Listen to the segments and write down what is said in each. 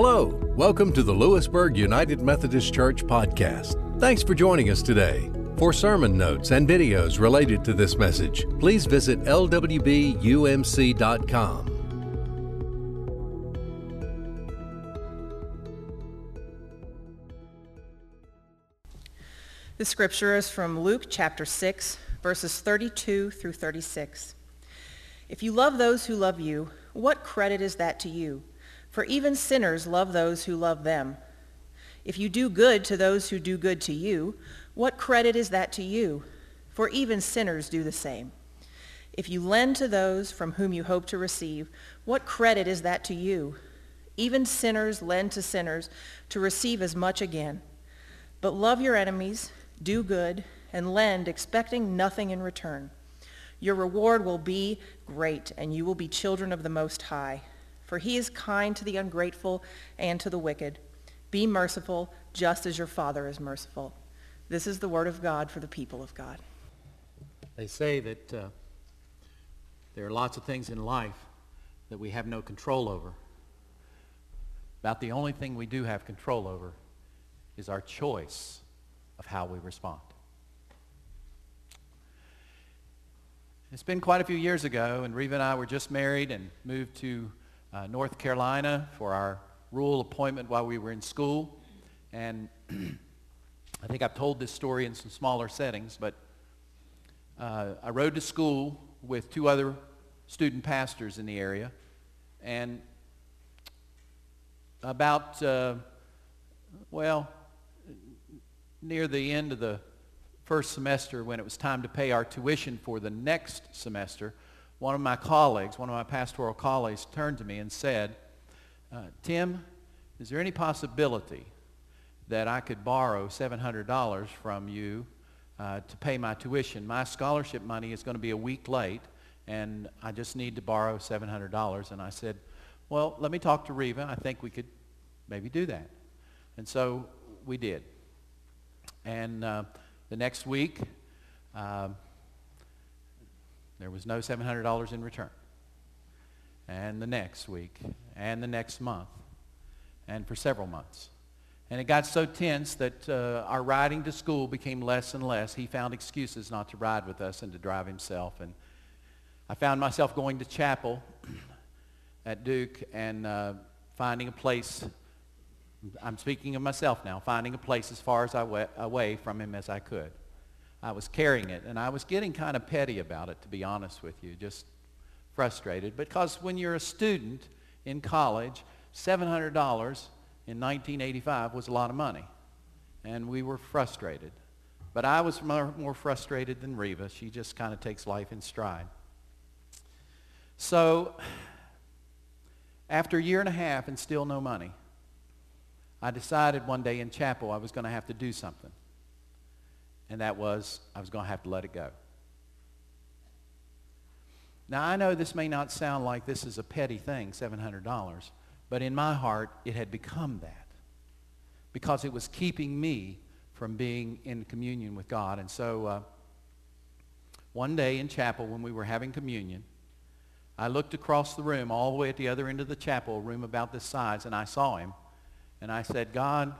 Hello, welcome to the Lewisburg United Methodist Church podcast. Thanks for joining us today. For sermon notes and videos related to this message, please visit lwbumc.com. The scripture is from Luke chapter 6, verses 32 through 36. If you love those who love you, what credit is that to you? For even sinners love those who love them. If you do good to those who do good to you, what credit is that to you? For even sinners do the same. If you lend to those from whom you hope to receive, what credit is that to you? Even sinners lend to sinners to receive as much again. But love your enemies, do good, and lend, expecting nothing in return. Your reward will be great, and you will be children of the Most High. For he is kind to the ungrateful and to the wicked. Be merciful, just as your Father is merciful. This is the word of God for the people of God. They say that uh, there are lots of things in life that we have no control over. About the only thing we do have control over is our choice of how we respond. It's been quite a few years ago, and Reva and I were just married and moved to uh, North Carolina for our rural appointment while we were in school. And I think I've told this story in some smaller settings, but uh, I rode to school with two other student pastors in the area. And about, uh, well, near the end of the first semester when it was time to pay our tuition for the next semester, one of my colleagues, one of my pastoral colleagues, turned to me and said, uh, Tim, is there any possibility that I could borrow $700 from you uh, to pay my tuition? My scholarship money is going to be a week late, and I just need to borrow $700. And I said, well, let me talk to Reva. I think we could maybe do that. And so we did. And uh, the next week, uh, there was no $700 in return. And the next week, and the next month, and for several months. And it got so tense that uh, our riding to school became less and less. He found excuses not to ride with us and to drive himself. And I found myself going to chapel at Duke and uh, finding a place I'm speaking of myself now, finding a place as far as I away from him as I could. I was carrying it, and I was getting kind of petty about it, to be honest with you, just frustrated. Because when you're a student in college, $700 in 1985 was a lot of money, and we were frustrated. But I was more, more frustrated than Reva. She just kind of takes life in stride. So after a year and a half and still no money, I decided one day in chapel I was going to have to do something. And that was I was going to have to let it go. Now, I know this may not sound like this is a petty thing, $700, but in my heart, it had become that because it was keeping me from being in communion with God. And so uh, one day in chapel when we were having communion, I looked across the room all the way at the other end of the chapel, a room about this size, and I saw him. And I said, God,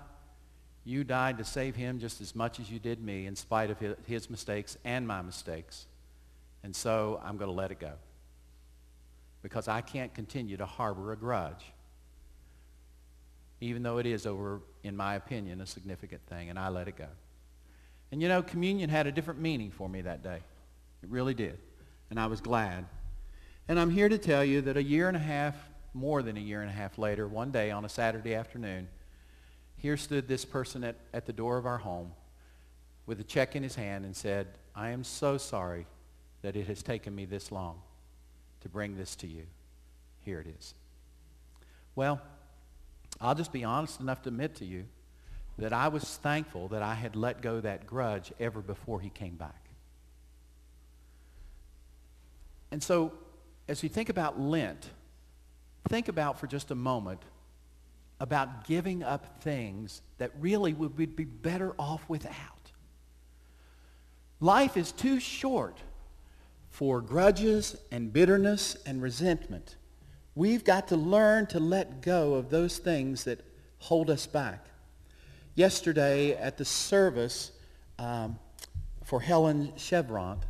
you died to save him just as much as you did me in spite of his mistakes and my mistakes. And so I'm going to let it go. Because I can't continue to harbor a grudge. Even though it is over, in my opinion, a significant thing. And I let it go. And you know, communion had a different meaning for me that day. It really did. And I was glad. And I'm here to tell you that a year and a half more than a year and a half later, one day on a Saturday afternoon, here stood this person at, at the door of our home with a check in his hand and said, I am so sorry that it has taken me this long to bring this to you. Here it is. Well, I'll just be honest enough to admit to you that I was thankful that I had let go that grudge ever before he came back. And so, as you think about Lent, think about for just a moment about giving up things that really we would be better off without. Life is too short for grudges and bitterness and resentment We've got to learn to let go of those things that hold us back. Yesterday at the service um, for Helen Chevront,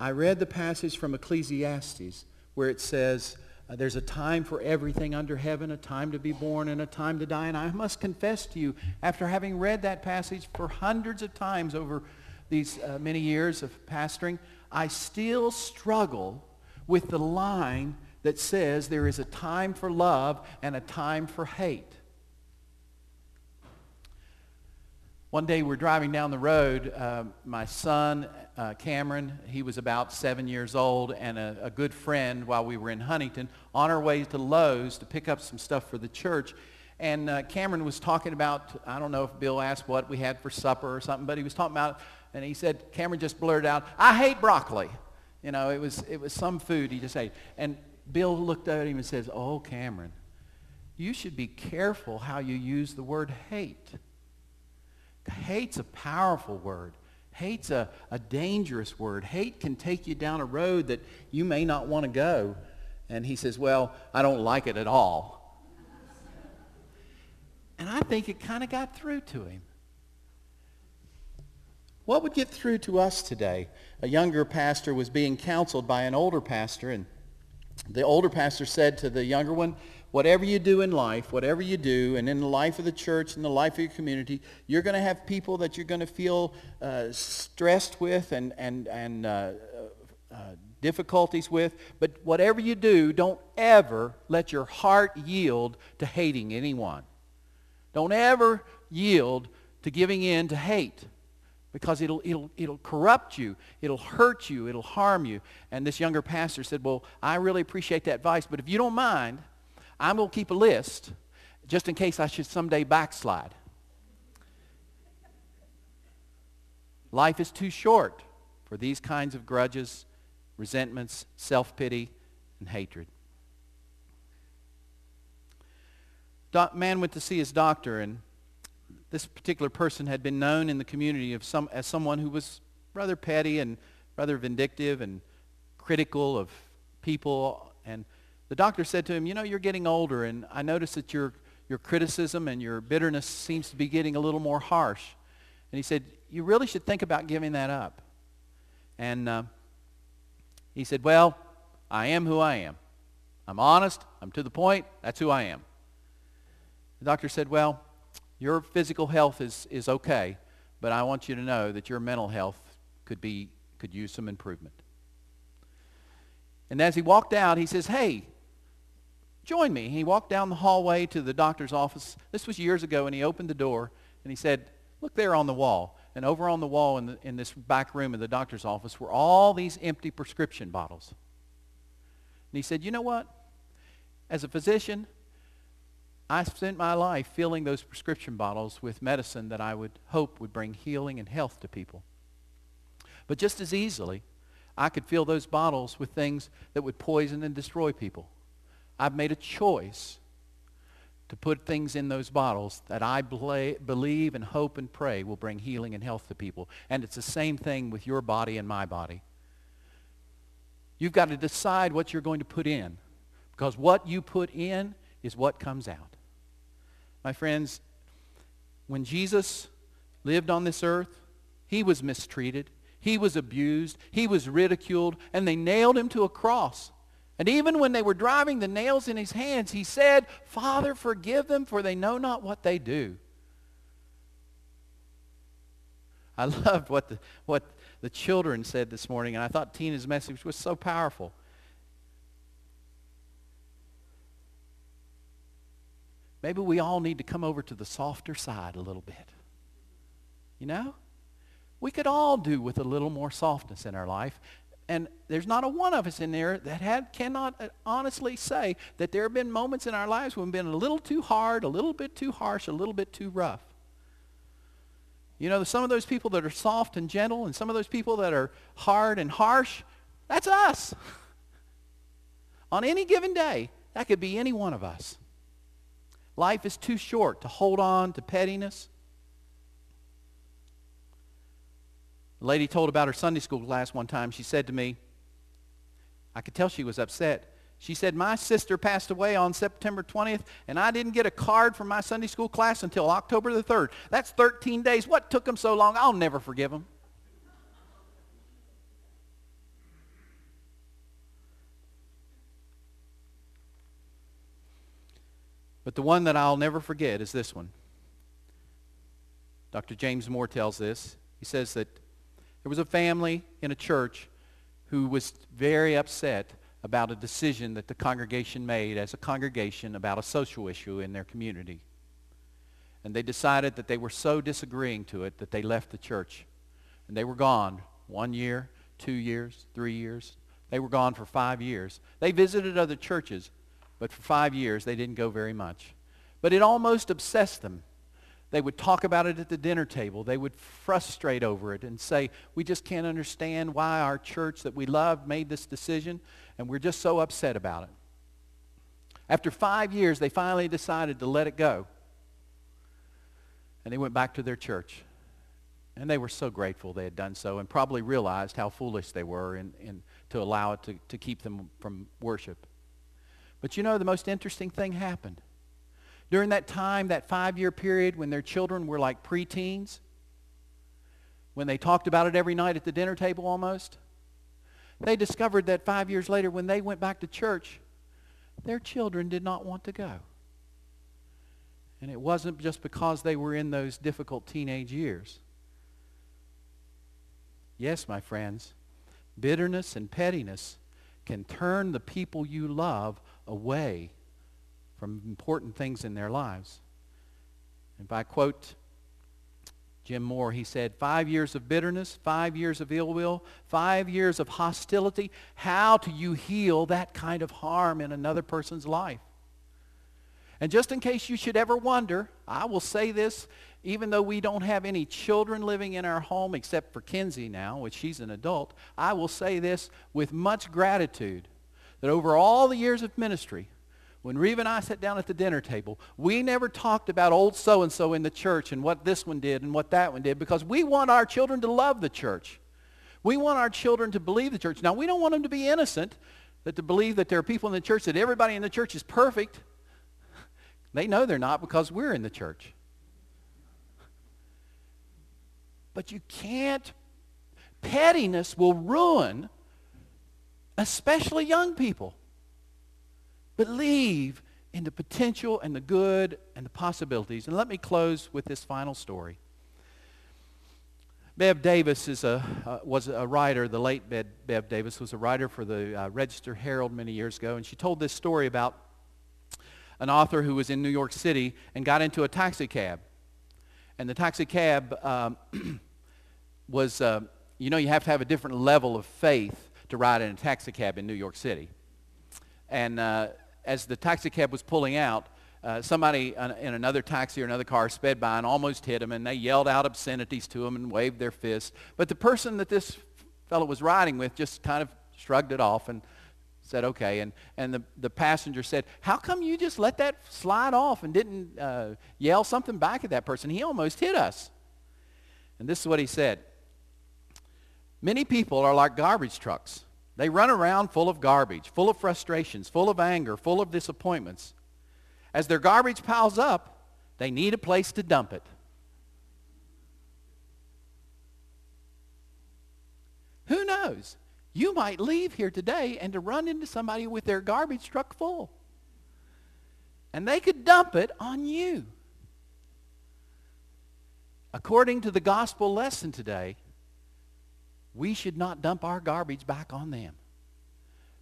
I read the passage from Ecclesiastes where it says, uh, there's a time for everything under heaven, a time to be born and a time to die. And I must confess to you, after having read that passage for hundreds of times over these uh, many years of pastoring, I still struggle with the line that says there is a time for love and a time for hate. One day we're driving down the road. Uh, my son, uh, Cameron, he was about seven years old, and a, a, good friend while we were in Huntington, on our way to Lowe's to pick up some stuff for the church. And uh, Cameron was talking about, I don't know if Bill asked what we had for supper or something, but he was talking about, and he said, Cameron just blurted out, I hate broccoli. You know, it was, it was some food he just ate. And Bill looked at him and says, oh, Cameron, you should be careful how you use the word hate. Hate's a powerful word. Hate's a, a dangerous word. Hate can take you down a road that you may not want to go. And he says, well, I don't like it at all. And I think it kind of got through to him. What would get through to us today? A younger pastor was being counseled by an older pastor, and the older pastor said to the younger one, whatever you do in life, whatever you do, and in the life of the church in the life of your community, you're going to have people that you're going to feel uh, stressed with and, and, and uh, uh, difficulties with. But whatever you do, don't ever let your heart yield to hating anyone. Don't ever yield to giving in to hate because it'll, it'll, it'll corrupt you. It'll hurt you. It'll harm you. And this younger pastor said, well, I really appreciate that advice, but if you don't mind, I'm going to keep a list just in case I should someday backslide. Life is too short for these kinds of grudges, resentments, self-pity, and hatred. Man went to see his doctor, and this particular person had been known in the community of some, as someone who was rather petty and rather vindictive and critical of people. And the doctor said to him, you know, you're getting older, and I notice that your, your criticism and your bitterness seems to be getting a little more harsh. And he said, you really should think about giving that up. And uh, he said, well, I am who I am. I'm honest. I'm to the point. That's who I am. The doctor said, well, your physical health is, is okay, but I want you to know that your mental health could, be, could use some improvement. And as he walked out, he says, hey, join me. He walked down the hallway to the doctor's office. This was years ago, and he opened the door, and he said, look there on the wall. And over on the wall in, the, in this back room of the doctor's office were all these empty prescription bottles. And he said, you know what? As a physician, I spent my life filling those prescription bottles with medicine that I would hope would bring healing and health to people. But just as easily, I could fill those bottles with things that would poison and destroy people. I've made a choice to put things in those bottles that I believe and hope and pray will bring healing and health to people. And it's the same thing with your body and my body. You've got to decide what you're going to put in because what you put in is what comes out. My friends, when Jesus lived on this earth, he was mistreated. He was abused. He was ridiculed. And they nailed him to a cross. And even when they were driving the nails in his hands, he said, Father, forgive them, for they know not what they do. I loved what the, what the children said this morning, and I thought Tina's message was so powerful. Maybe we all need to come over to the softer side a little bit. You know? We could all do with a little more softness in our life and there's not a one of us in there that had, cannot uh, honestly say that there have been moments in our lives when we've been a little too hard, a little bit too harsh, a little bit too rough. You know, some of those people that are soft and gentle and some of those people that are hard and harsh, that's us. On any given day, that could be any one of us. Life is too short to hold on to pettiness, A lady told about her Sunday school class one time. She said to me, I could tell she was upset. She said, my sister passed away on September 20th, and I didn't get a card from my Sunday school class until October the 3rd. That's 13 days. What took them so long? I'll never forgive them. But the one that I'll never forget is this one. Dr. James Moore tells this. He says that there was a family in a church who was very upset about a decision that the congregation made as a congregation about a social issue in their community. And they decided that they were so disagreeing to it that they left the church. And they were gone one year, two years, three years. They were gone for five years. They visited other churches, but for five years they didn't go very much. But it almost obsessed them. They would talk about it at the dinner table. They would frustrate over it and say, we just can't understand why our church that we loved made this decision, and we're just so upset about it. After five years, they finally decided to let it go. And they went back to their church. And they were so grateful they had done so and probably realized how foolish they were in, in, to allow it to, to keep them from worship. But you know, the most interesting thing happened. During that time, that five-year period when their children were like preteens, when they talked about it every night at the dinner table almost, they discovered that five years later when they went back to church, their children did not want to go. And it wasn't just because they were in those difficult teenage years. Yes, my friends, bitterness and pettiness can turn the people you love away from important things in their lives. If I quote Jim Moore, he said, five years of bitterness, five years of ill will, five years of hostility. How do you heal that kind of harm in another person's life? And just in case you should ever wonder, I will say this, even though we don't have any children living in our home except for Kinsey now, which she's an adult, I will say this with much gratitude that over all the years of ministry, when Reva and I sat down at the dinner table, we never talked about old so-and-so in the church and what this one did and what that one did because we want our children to love the church. We want our children to believe the church. Now, we don't want them to be innocent, that to believe that there are people in the church, that everybody in the church is perfect. They know they're not because we're in the church. But you can't, pettiness will ruin especially young people. Believe in the potential and the good and the possibilities. And let me close with this final story. Bev Davis is a, uh, was a writer, the late Bev, Bev, Davis was a writer for the uh, Register Herald many years ago, and she told this story about an author who was in New York City and got into a taxi cab. And the taxi cab um, was, uh, you know, you have to have a different level of faith to ride in a taxi cab in New York City. And uh, as the taxi cab was pulling out, uh, somebody in another taxi or another car sped by and almost hit him, and they yelled out obscenities to him and waved their fists. But the person that this fellow was riding with just kind of shrugged it off and said, okay. And, and the, the passenger said, how come you just let that slide off and didn't uh, yell something back at that person? He almost hit us. And this is what he said. Many people are like garbage trucks. They run around full of garbage, full of frustrations, full of anger, full of disappointments. As their garbage piles up, they need a place to dump it. Who knows? You might leave here today and to run into somebody with their garbage truck full. And they could dump it on you. According to the gospel lesson today, we should not dump our garbage back on them.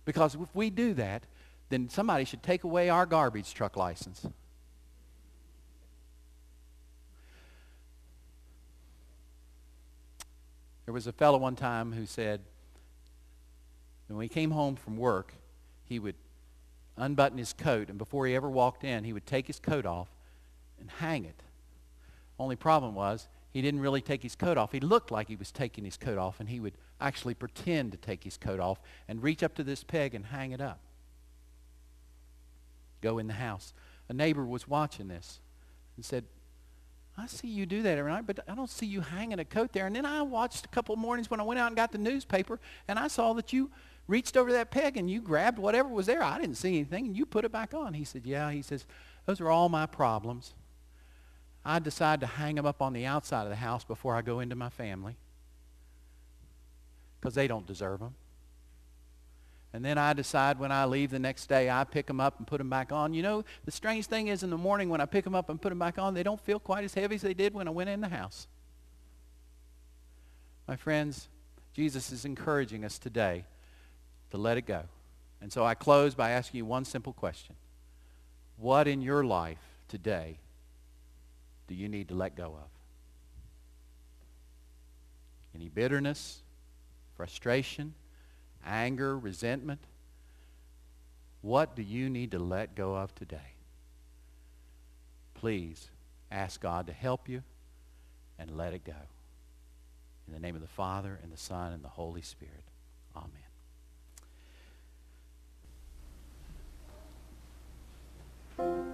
Because if we do that, then somebody should take away our garbage truck license. There was a fellow one time who said, when he came home from work, he would unbutton his coat, and before he ever walked in, he would take his coat off and hang it. Only problem was he didn't really take his coat off. He looked like he was taking his coat off, and he would actually pretend to take his coat off and reach up to this peg and hang it up. Go in the house. A neighbor was watching this and said, I see you do that every night, but I don't see you hanging a coat there. And then I watched a couple mornings when I went out and got the newspaper, and I saw that you reached over that peg and you grabbed whatever was there. I didn't see anything, and you put it back on. He said, yeah. He says, those are all my problems. I decide to hang them up on the outside of the house before I go into my family because they don't deserve them. And then I decide when I leave the next day, I pick them up and put them back on. You know, the strange thing is in the morning when I pick them up and put them back on, they don't feel quite as heavy as they did when I went in the house. My friends, Jesus is encouraging us today to let it go. And so I close by asking you one simple question. What in your life today do you need to let go of? Any bitterness, frustration, anger, resentment? What do you need to let go of today? Please ask God to help you and let it go. In the name of the Father, and the Son, and the Holy Spirit. Amen.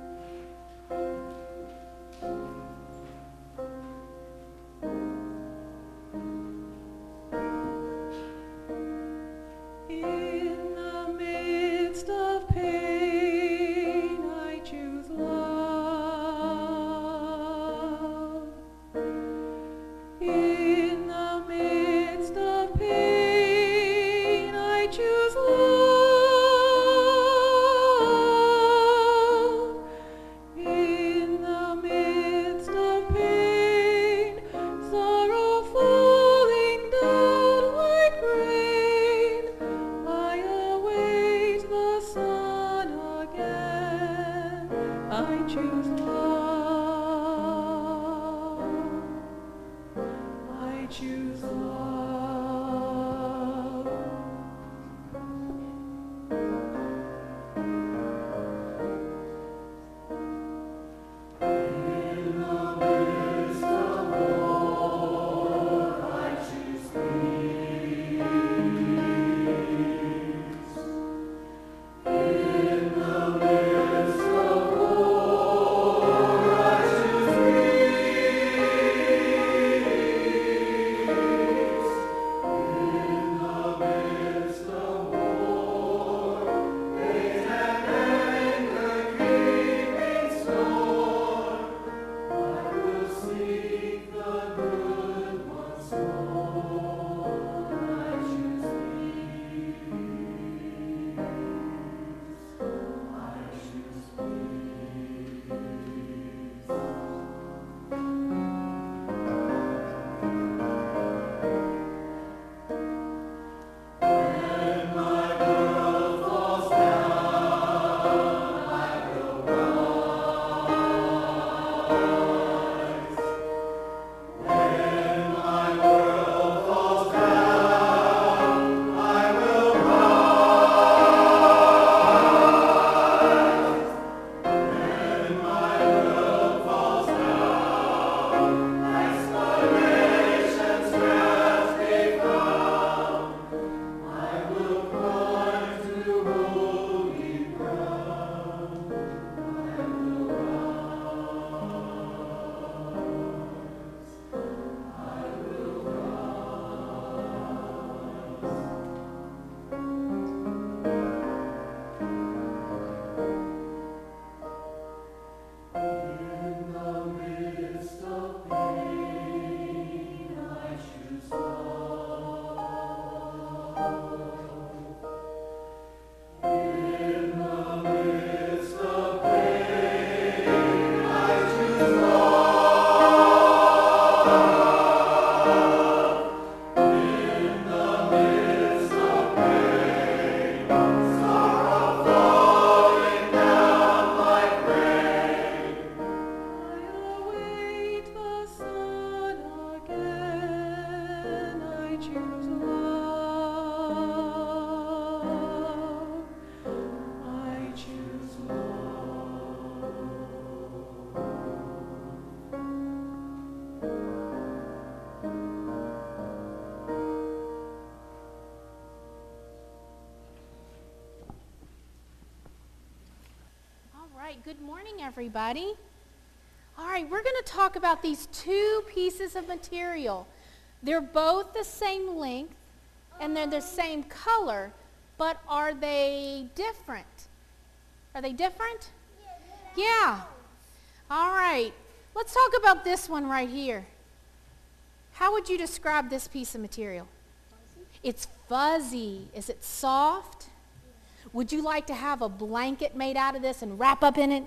Right, good morning, everybody. All right, we're going to talk about these two pieces of material. They're both the same length and they're the same color, but are they different? Are they different? Yeah. All right. Let's talk about this one right here. How would you describe this piece of material? It's fuzzy. Is it soft? Would you like to have a blanket made out of this and wrap up in it?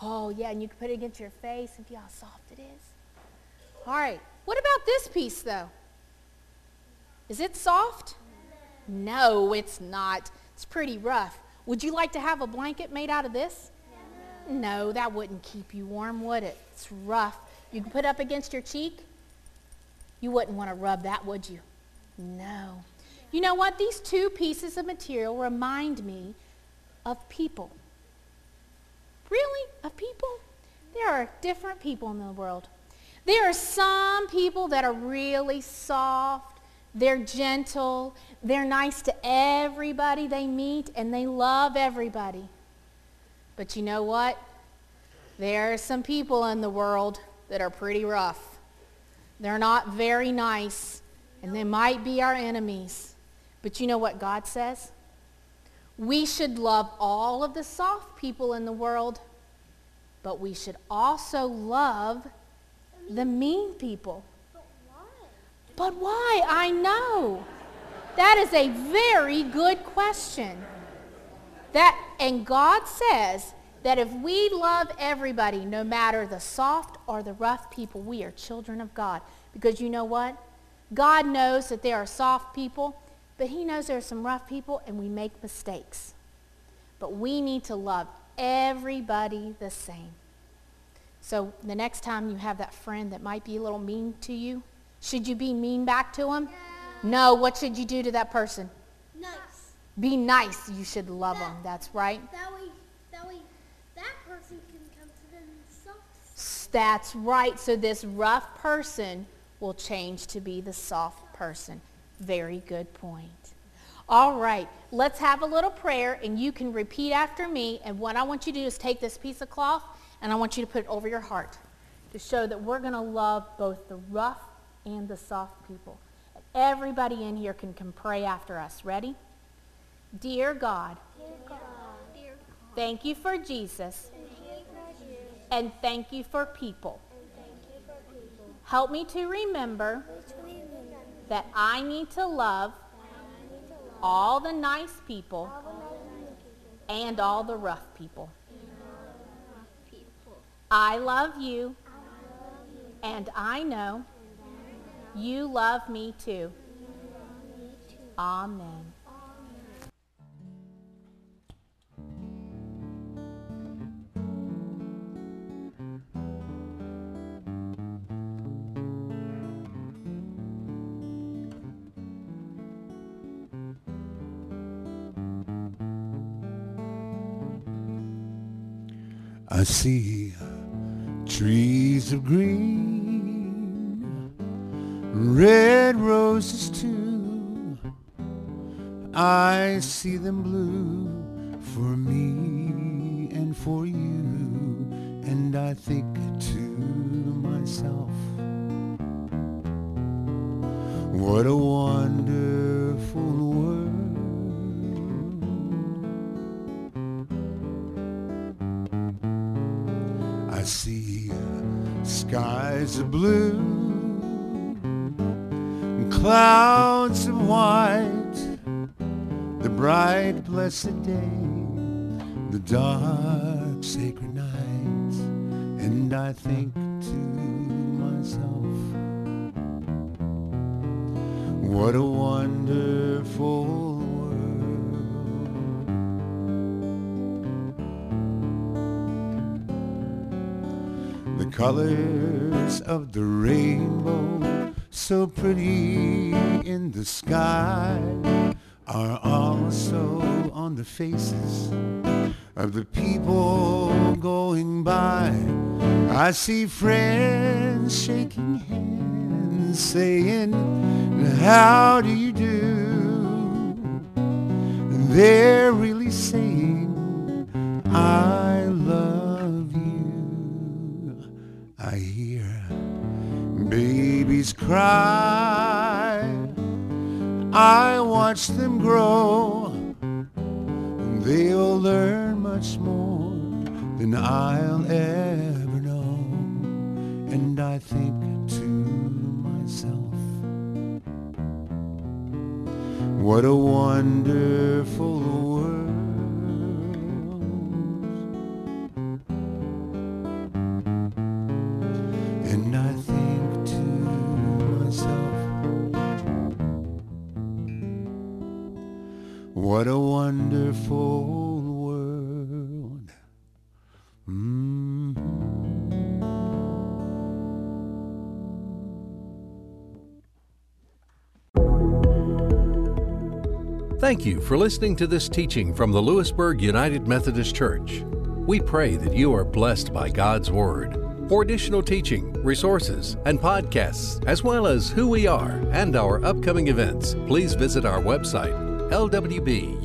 Oh, yeah, and you can put it against your face and feel how soft it is. All right. What about this piece, though? Is it soft? No, it's not. It's pretty rough. Would you like to have a blanket made out of this? No, that wouldn't keep you warm, would it? It's rough. You can put up against your cheek. You wouldn't want to rub that, would you? No. You know what? These two pieces of material remind me of people. Really? Of people? There are different people in the world. There are some people that are really soft. They're gentle. They're nice to everybody they meet, and they love everybody. But you know what? There are some people in the world that are pretty rough. They're not very nice, and they might be our enemies. But you know what God says? We should love all of the soft people in the world, but we should also love the mean people. But why? But why? I know. That is a very good question. That and God says that if we love everybody, no matter the soft or the rough people, we are children of God. Because you know what? God knows that there are soft people, but he knows there are some rough people and we make mistakes. But we need to love everybody the same. So the next time you have that friend that might be a little mean to you, should you be mean back to him? No. What should you do to that person? Nice. Be nice. You should love them. That's right. That way, that way, that person can come to them soft. S- That's right. So this rough person will change to be the soft person. Very good point. All right, let's have a little prayer and you can repeat after me. And what I want you to do is take this piece of cloth and I want you to put it over your heart to show that we're going to love both the rough and the soft people. Everybody in here can, can pray after us. Ready? Dear God, Dear God, thank you for Jesus thank you for Jesus, and thank you for people. you for people. Help me to remember that I need to love all the nice people and all the rough people. I love you and I know you love me too. Amen. I see trees of green, red roses too. I see them blue skies of blue, and clouds of white, the bright blessed day, the dark sacred night, and I think to myself, what a wonderful colors of the rainbow, so pretty in the sky, are also on the faces of the people going by. I see friends shaking hands, saying, how do you do? They're really saying, I babies cry. I watch them grow. They'll learn much more than I'll ever know. And I think to myself, what a wonderful world. and I Thank you for listening to this teaching from the Lewisburg United Methodist Church. We pray that you are blessed by God's Word. For additional teaching, resources, and podcasts, as well as who we are and our upcoming events, please visit our website, lwbumc.com.